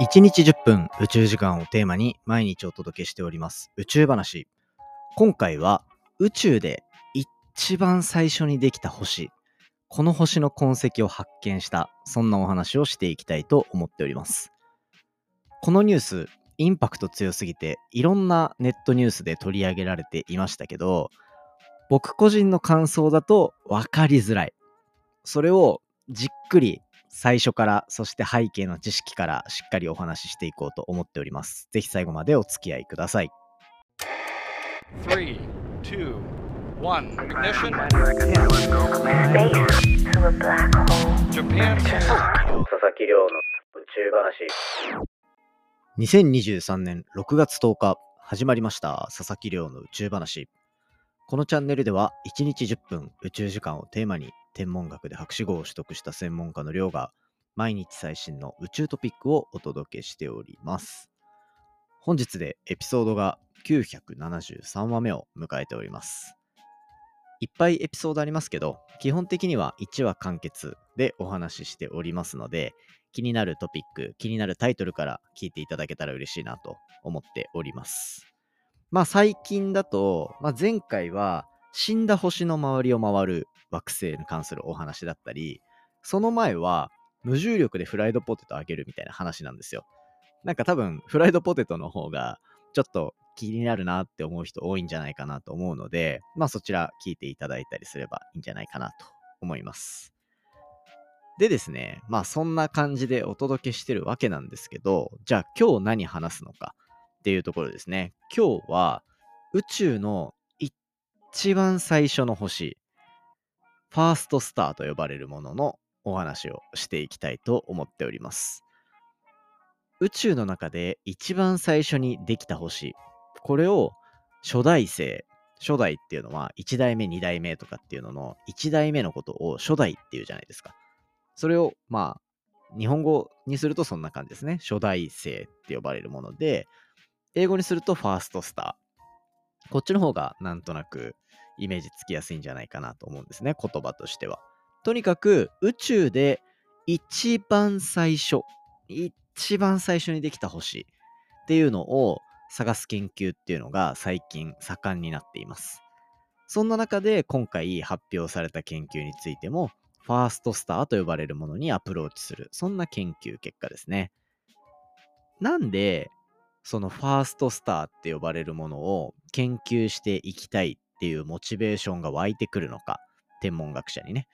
1日10分宇宙時間をテーマに毎日お届けしております宇宙話。今回は宇宙で一番最初にできた星、この星の痕跡を発見した、そんなお話をしていきたいと思っております。このニュース、インパクト強すぎて、いろんなネットニュースで取り上げられていましたけど、僕個人の感想だと分かりづらい。それをじっくり最初から、そして背景の知識からしっかりお話ししていこうと思っております。ぜひ最後までお付き合いください。Three, two, one. Ignition. Space to a black hole. Japan. 佐々木亮の宇宙話。2023年6月10日、始まりました佐々木亮の宇宙話。このチャンネルでは1日10分宇宙時間をテーマに天文学で博士号を取得した専門家の亮が毎日最新の宇宙トピックをお届けしております。本日でエピソードが973話目を迎えております。いっぱいエピソードありますけど、基本的には1話完結でお話ししておりますので、気になるトピック、気になるタイトルから聞いていただけたら嬉しいなと思っております。まあ最近だと、まあ、前回は死んだ星の周りを回る惑星に関するお話だったり、その前は無重力でフライドポテトあげるみたいな話なんですよ。なんか多分フライドポテトの方がちょっと気になるなって思う人多いんじゃないかなと思うので、まあそちら聞いていただいたりすればいいんじゃないかなと思います。でですね、まあそんな感じでお届けしてるわけなんですけど、じゃあ今日何話すのかっていうところですね。今日は宇宙の一番最初の星、ファーストスターと呼ばれるもののお話をしていきたいと思っております。宇宙の中で一番最初にできた星、これを初代星、初代っていうのは1代目、2代目とかっていうのの1代目のことを初代っていうじゃないですか。それをまあ日本語にするとそんな感じですね。初代星って呼ばれるもので、英語にするとファーストスター。こっちの方がなんとなくイメージつきやすいんじゃないかなと思うんですね。言葉としては。とにかく宇宙で一番最初、一番最初にできた星っていうのを探す研究っていうのが最近盛んになっています。そんな中で今回発表された研究についても、ファーストスターと呼ばれるものにアプローチする、そんな研究結果ですね。なんで、そのファーストスターって呼ばれるものを研究していきたいっていうモチベーションが湧いてくるのか、天文学者にね。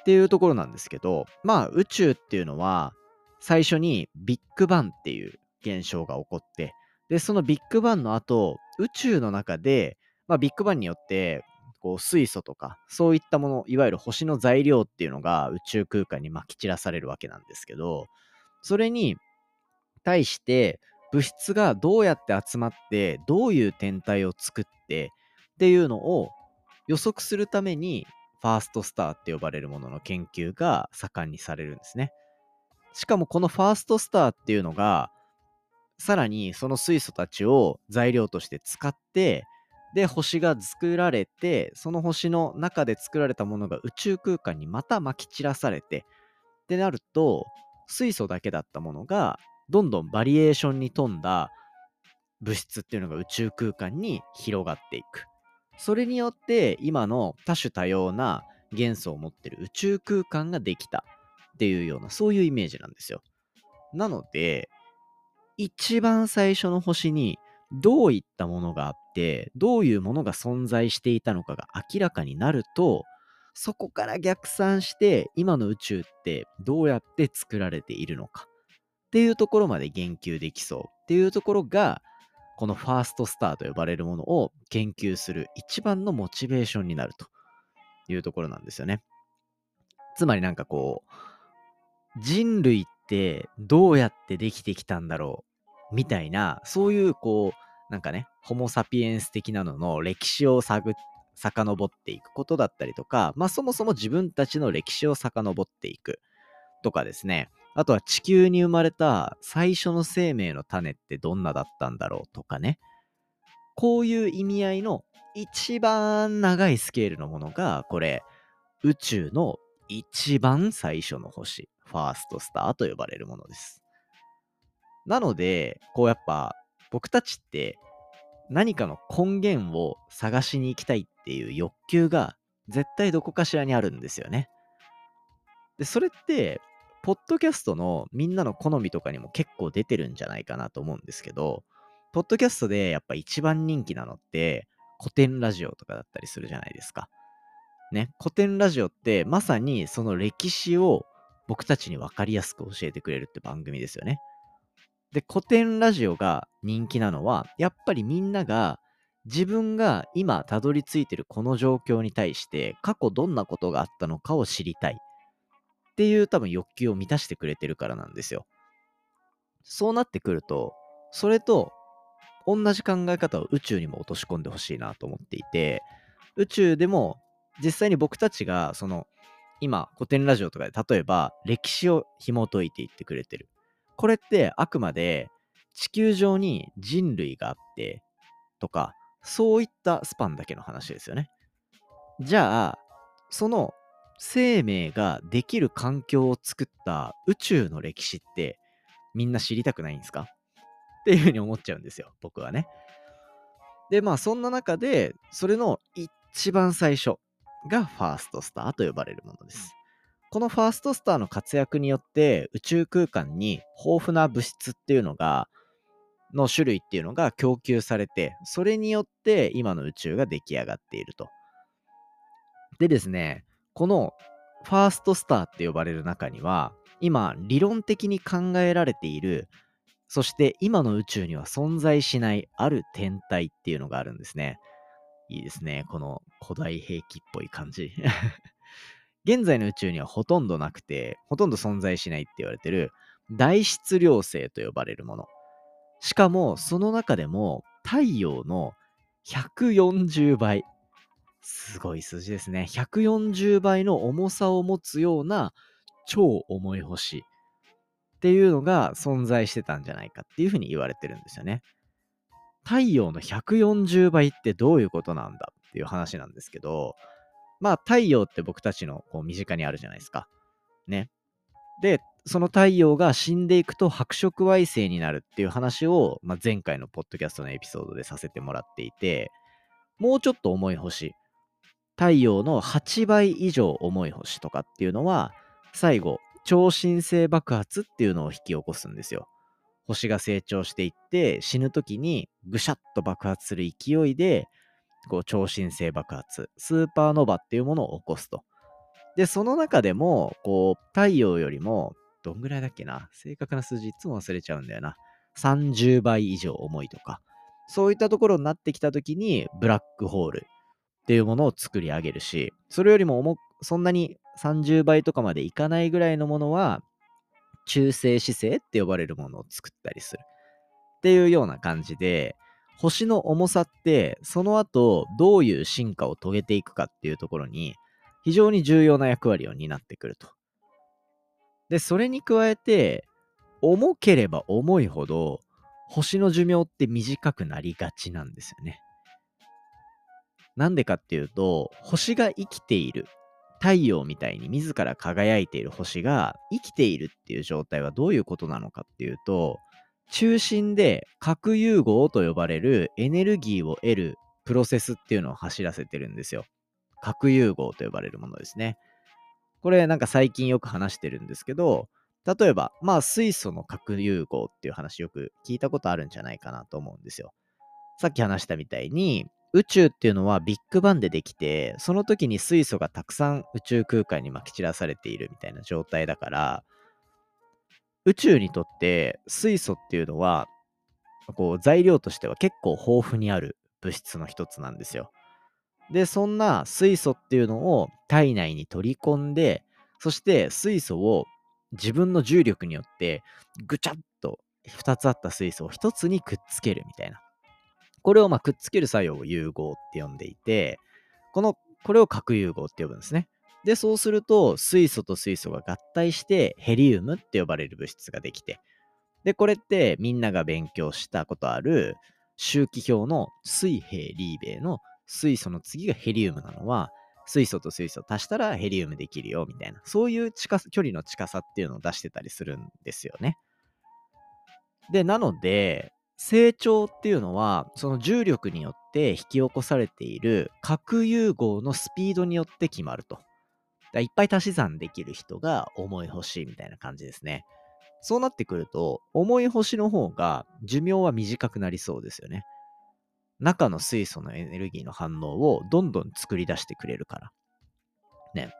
っていうところなんですけど、まあ宇宙っていうのは最初にビッグバンっていう現象が起こって、で、そのビッグバンの後、宇宙の中で、まあビッグバンによって、こう水素とか、そういったもの、いわゆる星の材料っていうのが宇宙空間にまき散らされるわけなんですけど、それに対して物質がどうやって集まって、どういう天体を作ってっていうのを予測するために、ファーストスターって呼ばれるものの研究が盛んにされるんですね。しかもこのファーストスターっていうのが、さらにその水素たちを材料として使って、で、星が作られて、その星の中で作られたものが宇宙空間にまた撒き散らされて、ってなると、水素だけだったものが、どんどんバリエーションに富んだ物質っていうのが宇宙空間に広がっていく。それによって、今の多種多様な元素を持ってる宇宙空間ができたっていうような、そういうイメージなんですよ。なので、一番最初の星にどういったものがあって、どういうものが存在していたのかが明らかになると、そこから逆算して、今の宇宙ってどうやって作られているのかっていうところまで言及できそうっていうところが、このファーストスターと呼ばれるものを研究する一番のモチベーションになるというところなんですよね。つまりなんかこう、人類ってどうやってできてきたんだろうみたいな、そういうこう、なんかね、ホモ・サピエンス的なのの歴史を探遡っていくことだったりとか、まあそもそも自分たちの歴史を遡っていくとかですね。あとは地球に生まれた最初の生命の種ってどんなだったんだろうとかね。こういう意味合いの一番長いスケールのものが、これ、宇宙の一番最初の星、ファーストスターと呼ばれるものです。なので、こうやっぱ僕たちって何かの根源を探しに行きたいっていう欲求が絶対どこかしらにあるんですよね。で、それって、ポッドキャストのみんなの好みとかにも結構出てるんじゃないかなと思うんですけど、ポッドキャストでやっぱ一番人気なのって古典ラジオとかだったりするじゃないですか。ね、古典ラジオってまさにその歴史を僕たちに分かりやすく教えてくれるって番組ですよね。で、古典ラジオが人気なのは、やっぱりみんなが自分が今たどり着いてるこの状況に対して過去どんなことがあったのかを知りたいっていう多分欲求を満たしてくれてるからなんですよ。そうなってくると、それと同じ考え方を宇宙にも落とし込んでほしいなと思っていて、宇宙でも実際に僕たちがその今古典ラジオとかで例えば歴史を紐解いていってくれてる。これってあくまで地球上に人類があってとかそういったスパンだけの話ですよね。じゃあその生命ができる環境を作った宇宙の歴史ってみんな知りたくないんですか？っていうふうに思っちゃうんですよ僕はね。でまあそんな中でそれの一番最初がファーストスターと呼ばれるものです。このファーストスターの活躍によって宇宙空間に豊富な物質っていうのがの種類っていうのが供給されてそれによって今の宇宙が出来上がっていると。でですねこのファーストスターって呼ばれる中には今理論的に考えられているそして今の宇宙には存在しないある天体っていうのがあるんですね。いいですね。この古代兵器っぽい感じ。現在の宇宙にはほとんどなくて、ほとんど存在しないって言われてる大質量星と呼ばれるもの。しかも、その中でも太陽の140倍。すごい数字ですね。140倍の重さを持つような超重い星っていうのが存在してたんじゃないかっていうふうに言われてるんですよね。太陽の140倍ってどういうことなんだっていう話なんですけど、まあ太陽って僕たちのこう身近にあるじゃないですか。ね。で、その太陽が死んでいくと白色矮星になるっていう話を、まあ、前回のポッドキャストのエピソードでさせてもらっていて、もうちょっと重い星、太陽の8倍以上重い星とかっていうのは、最後、超新星爆発っていうのを引き起こすんですよ。星が成長していって死ぬ時にぐしゃっと爆発する勢いでこう超新星爆発スーパーノヴァっていうものを起こすと。でその中でもこう太陽よりもどんぐらいだっけな正確な数字いつも忘れちゃうんだよな。30倍以上重いとか。そういったところになってきた時にブラックホール。っていうものを作り上げるしそれよりも重そんなに30倍とかまでいかないぐらいのものは中性子星って呼ばれるものを作ったりするっていうような感じで星の重さってその後どういう進化を遂げていくかっていうところに非常に重要な役割を担ってくると。でそれに加えて重ければ重いほど星の寿命って短くなりがちなんですよね。なんでかっていうと星が生きている太陽みたいに自ら輝いている星が生きているっていう状態はどういうことなのかっていうと中心で核融合と呼ばれるエネルギーを得るプロセスっていうのを走らせてるんですよ。核融合と呼ばれるものですね。これなんか最近よく話してるんですけど例えばまあ水素の核融合っていう話よく聞いたことあるんじゃないかなと思うんですよ。さっき話したみたいに宇宙っていうのはビッグバンでできてその時に水素がたくさん宇宙空間にまき散らされているみたいな状態だから宇宙にとって水素っていうのはこう材料としては結構豊富にある物質の一つなんですよ。でそんな水素っていうのを体内に取り込んでそして水素を自分の重力によってぐちゃっと2つあった水素を1つにくっつけるみたいなこれをまあくっつける作用を融合って呼んでいて、この、これを核融合って呼ぶんですね。で、そうすると、水素と水素が合体してヘリウムって呼ばれる物質ができて、で、これってみんなが勉強したことある周期表の水平リーベイの水素の次がヘリウムなのは、水素と水素足したらヘリウムできるよみたいな、そういう近距離の近さっていうのを出してたりするんですよね。で、なので、成長っていうのは、その重力によって引き起こされている核融合のスピードによって決まると。いっぱい足し算できる人が重い星みたいな感じですね。そうなってくると、重い星の方が寿命は短くなりそうですよね。中の水素のエネルギーの反応をどんどん作り出してくれるから。ね。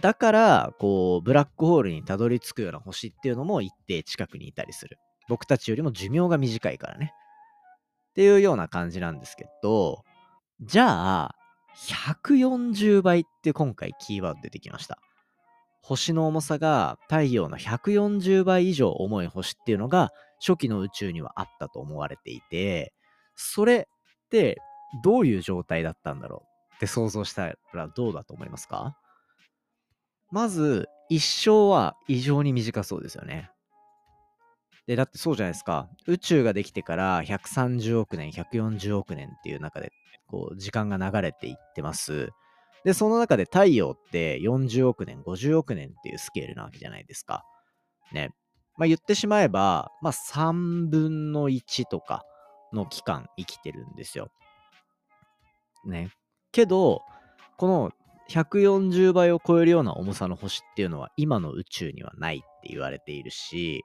だから、こう、ブラックホールにたどり着くような星っていうのも一定近くにいたりする。僕たちよりも寿命が短いからね。っていうような感じなんですけど、じゃあ、140倍って今回キーワード出てきました。星の重さが太陽の140倍以上重い星っていうのが初期の宇宙にはあったと思われていて、それってどういう状態だったんだろうって想像したらどうだと思いますか？まず、一生は異常に短そうですよね。で、だってそうじゃないですか。宇宙ができてから130億年、140億年っていう中で、こう、時間が流れていってます。で、その中で太陽って40億年、50億年っていうスケールなわけじゃないですか。ね。まあ言ってしまえば、まあ3分の1とかの期間生きてるんですよ。ね。けど、この140倍を超えるような重さの星っていうのは今の宇宙にはないって言われているし、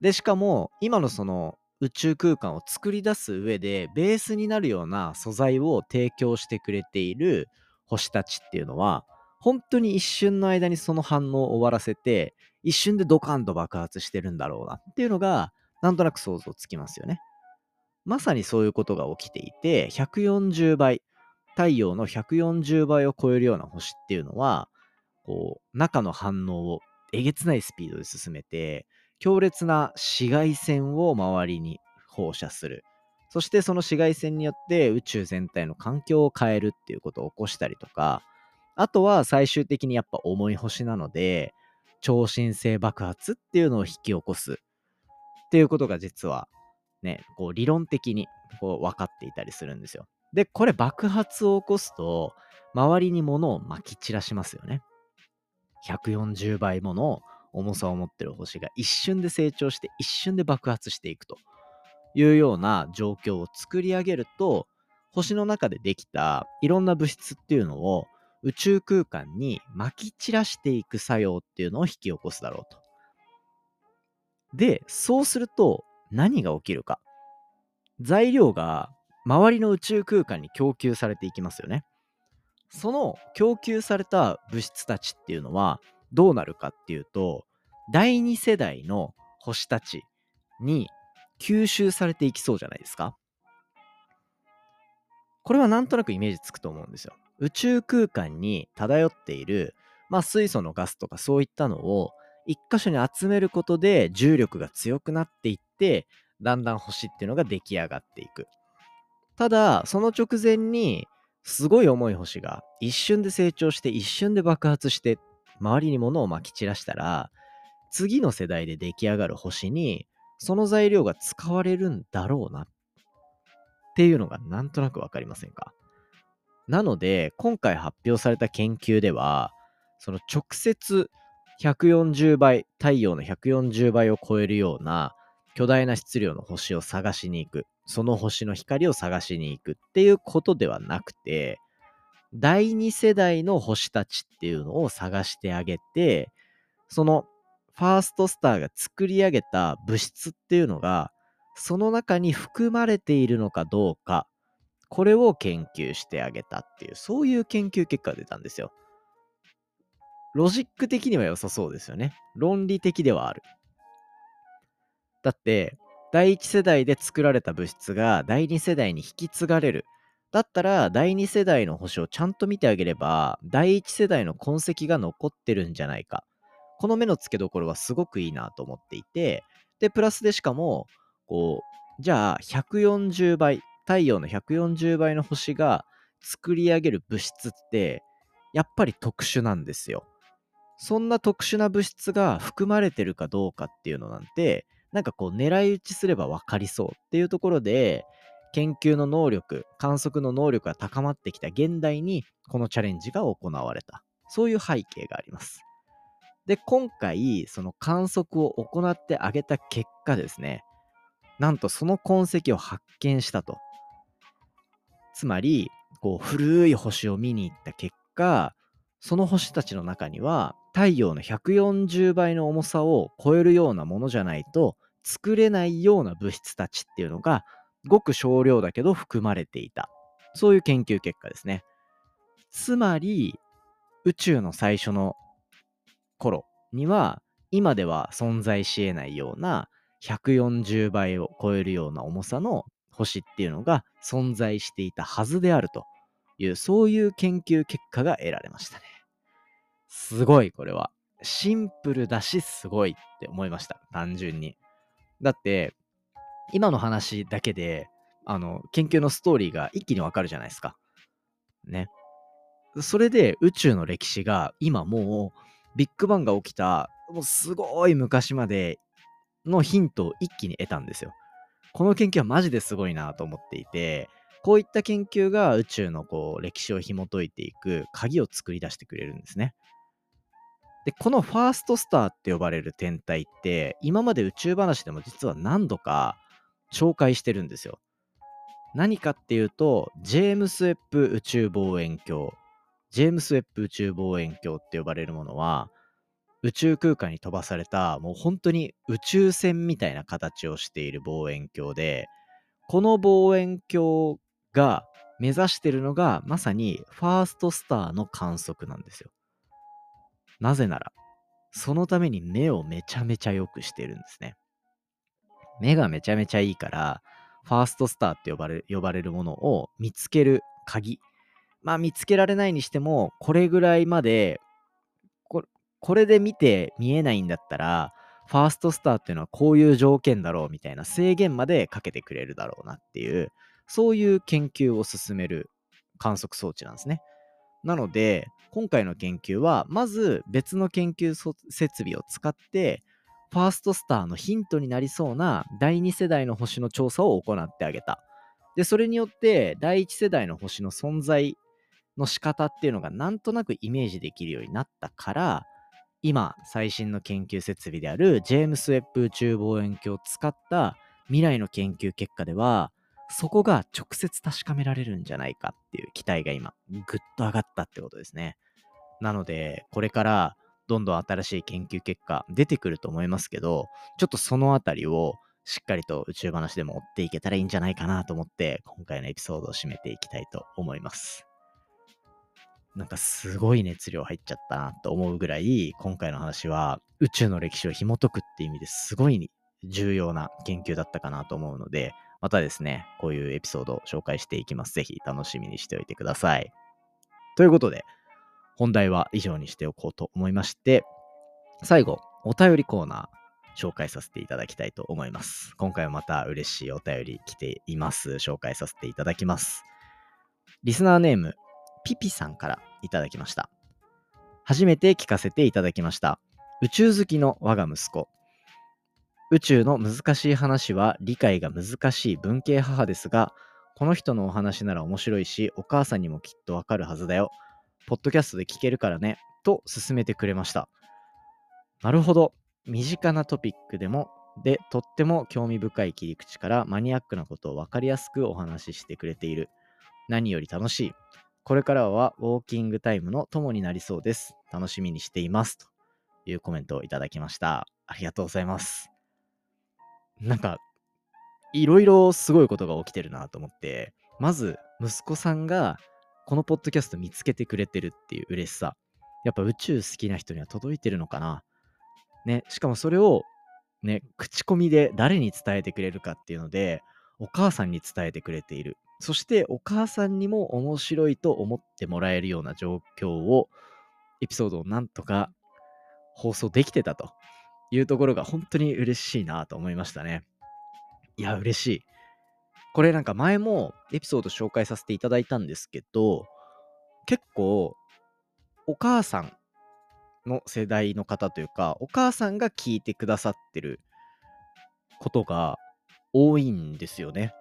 で、しかも今のその宇宙空間を作り出す上でベースになるような素材を提供してくれている星たちっていうのは本当に一瞬の間にその反応を終わらせて一瞬でドカンと爆発してるんだろうなっていうのがなんとなく想像つきますよね。まさにそういうことが起きていて140倍太陽の140倍を超えるような星っていうのはこう中の反応をえげつないスピードで進めて強烈な紫外線を周りに放射する。そしてその紫外線によって宇宙全体の環境を変えるっていうことを起こしたりとか、あとは最終的にやっぱ重い星なので、超新星爆発っていうのを引き起こすっていうことが実はね、こう理論的にこう分かっていたりするんですよ。で、これ爆発を起こすと、周りに物を撒き散らしますよね。140倍もの重さを持ってる星が一瞬で成長して一瞬で爆発していくというような状況を作り上げると星の中でできたいろんな物質っていうのを宇宙空間に撒き散らしていく作用っていうのを引き起こすだろうと。で、そうすると何が起きるか。材料が周りの宇宙空間に供給されていきますよね。その供給された物質たちっていうのはどうなるかっていうと、第2世代の星たちに吸収されていきそうじゃないですか。これはなんとなくイメージつくと思うんですよ。宇宙空間に漂っている、まあ、水素のガスとかそういったのを一箇所に集めることで重力が強くなっていってだんだん星っていうのが出来上がっていく。ただその直前にすごい重い星が一瞬で成長して一瞬で爆発して周りに物をまき散らしたら、次の世代で出来上がる星に、その材料が使われるんだろうなっていうのがなんとなくわかりませんか？なので、今回発表された研究では、その直接140倍、太陽の140倍を超えるような巨大な質量の星を探しに行く。その星の光を探しに行くっていうことではなくて、第2世代の星たちっていうのを探してあげて、そのファーストスターが作り上げた物質っていうのが、その中に含まれているのかどうか、これを研究してあげたっていう、そういう研究結果が出たんですよ。ロジック的には良さそうですよね。論理的ではある。だって、第1世代で作られた物質が第2世代に引き継がれる。だったら、第2世代の星をちゃんと見てあげれば、第1世代の痕跡が残ってるんじゃないか。この目の付けどころはすごくいいなと思っていて、で、プラスでしかも、こう、じゃあ、140倍、太陽の140倍の星が作り上げる物質って、やっぱり特殊なんですよ。そんな特殊な物質が含まれてるかどうかっていうのなんて、なんかこう狙い撃ちすれば分かりそうっていうところで、研究の能力、観測の能力が高まってきた現代に、このチャレンジが行われた。そういう背景があります。で、今回、その観測を行ってあげた結果ですね、なんとその痕跡を発見したと。つまり、こう古い星を見に行った結果、その星たちの中には太陽の140倍の重さを超えるようなものじゃないと作れないような物質たちっていうのがごく少量だけど含まれていた。そういう研究結果ですね。つまり、宇宙の最初の頃には、今では存在し得ないような140倍を超えるような重さの星っていうのが存在していたはずであるという、そういう研究結果が得られましたね。すごい、これは。シンプルだし、すごいって思いました。単純に。だって、今の話だけで、あの、研究のストーリーが一気にわかるじゃないですか。ね。それで宇宙の歴史が今もうビッグバンが起きたもうすごい昔までのヒントを一気に得たんですよ。この研究はマジですごいなと思っていて、こういった研究が宇宙のこう歴史を紐解いていく鍵を作り出してくれるんですね。で、このファーストスターって呼ばれる天体って、今まで宇宙話でも実は何度か紹介してるんですよ。何かっていうと、ジェームス・ウェップ宇宙望遠鏡。ジェームス・ウェップ宇宙望遠鏡って呼ばれるものは、宇宙空間に飛ばされた、もう本当に宇宙船みたいな形をしている望遠鏡で、この望遠鏡が目指してるのが、まさにファーストスターの観測なんですよ。なぜなら、そのために目をめちゃめちゃ良くしてるんですね。目がめちゃめちゃいいから、ファーストスターって呼ばれ呼ばれるものを見つける鍵。まあ見つけられないにしても、これぐらいまでこ、これで見て見えないんだったら、ファーストスターっていうのはこういう条件だろうみたいな制限までかけてくれるだろうなっていう、そういう研究を進める観測装置なんですね。なので、今回の研究は、まず別の研究設備を使って、ファーストスターのヒントになりそうな第2世代の星の調査を行ってあげた。で、それによって第1世代の星の存在の仕方っていうのがなんとなくイメージできるようになったから、今、最新の研究設備であるジェームス・ウェッブ宇宙望遠鏡を使った未来の研究結果では、そこが直接確かめられるんじゃないかっていう期待が今、ぐっと上がったってことですね。なので、これからどんどん新しい研究結果出てくると思いますけど、ちょっとそのあたりをしっかりと宇宙話でも追っていけたらいいんじゃないかなと思って、今回のエピソードを締めていきたいと思います。なんかすごい熱量入っちゃったなと思うぐらい、今回の話は宇宙の歴史を紐解くって意味ですごい重要な研究だったかなと思うので、またですね、こういうエピソードを紹介していきます。ぜひ楽しみにしておいてください。ということで、本題は以上にしておこうと思いまして、最後、お便りコーナー紹介させていただきたいと思います。今回はまた嬉しいお便り来ています。紹介させていただきます。リスナーネーム、ピピさんからいただきました。初めて聞かせていただきました。宇宙好きの我が息子。宇宙の難しい話は理解が難しい文系母ですが、この人のお話なら面白いし、お母さんにもきっとわかるはずだよ。ポッドキャストで聞けるからね。と勧めてくれました。なるほど。身近なトピックでも、で、とっても興味深い切り口からマニアックなことを分かりやすくお話ししてくれている。何より楽しい。これからはウォーキングタイムの友になりそうです。楽しみにしています。というコメントをいただきました。ありがとうございます。なんか、いろいろすごいことが起きてるなと思って、まず、息子さんが、このポッドキャスト見つけてくれてるっていう嬉しさ。やっぱ宇宙好きな人には届いてるのかな。ね、しかもそれを、ね、口コミで誰に伝えてくれるかっていうので、お母さんに伝えてくれている。そしてお母さんにも面白いと思ってもらえるような状況を、エピソードをなんとか放送できてたというところが本当に嬉しいなと思いましたね。いや、嬉しい。これなんか前もエピソード紹介させていただいたんですけど、結構お母さんの世代の方というか、お母さんが聞いてくださってることが多いんですよね。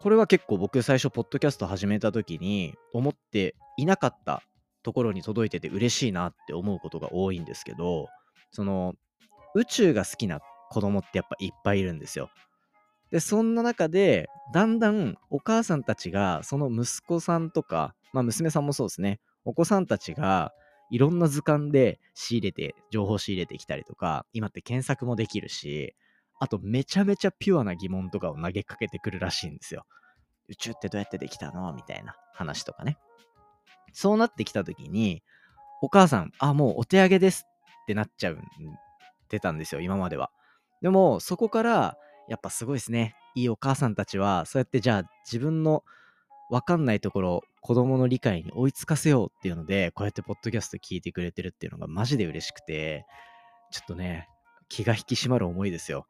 これは結構僕最初ポッドキャスト始めた時に思っていなかったところに届いてて嬉しいなって思うことが多いんですけど、その宇宙が好きな子供ってやっぱいっぱいいるんですよ。で、そんな中で、だんだんお母さんたちが、その息子さんとか、まあ娘さんもそうですね、お子さんたちがいろんな図鑑で仕入れて、情報仕入れてきたりとか、今って検索もできるし、あとめちゃめちゃピュアな疑問とかを投げかけてくるらしいんですよ。宇宙ってどうやってできたの？みたいな話とかね。そうなってきた時に、お母さん、あ、もうお手上げですってなっちゃうってたんですよ、今までは。でも、そこから、やっぱすごいですね。いいお母さんたちは、そうやってじゃあ自分の分かんないところ、子供の理解に追いつかせようっていうので、こうやってポッドキャスト聞いてくれてるっていうのがマジで嬉しくて、ちょっとね、気が引き締まる思いですよ。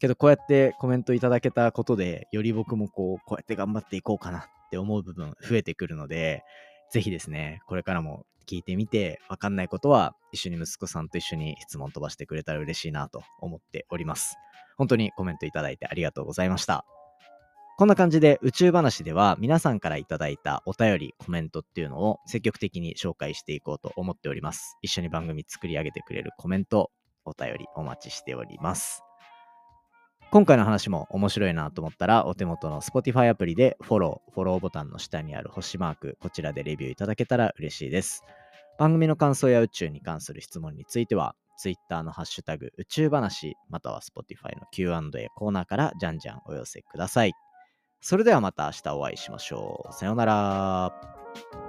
けどこうやってコメントいただけたことで、より僕もこう、こうやって頑張っていこうかなって思う部分増えてくるので、ぜひですね、これからも聞いてみて、わかんないことは一緒に息子さんと一緒に質問飛ばしてくれたら嬉しいなと思っております。本当にコメントいただいてありがとうございました。こんな感じで宇宙話では皆さんからいただいたお便り、コメントっていうのを積極的に紹介していこうと思っております。一緒に番組作り上げてくれるコメント、お便りお待ちしております。今回の話も面白いなと思ったら、お手元の Spotify アプリでフォロー、フォローボタンの下にある星マーク、こちらでレビューいただけたら嬉しいです。番組の感想や宇宙に関する質問については、Twitter のハッシュタグ宇宙話、または Spotify の Q&A コーナーからじゃんじゃんお寄せください。それではまた明日お会いしましょう。さようなら。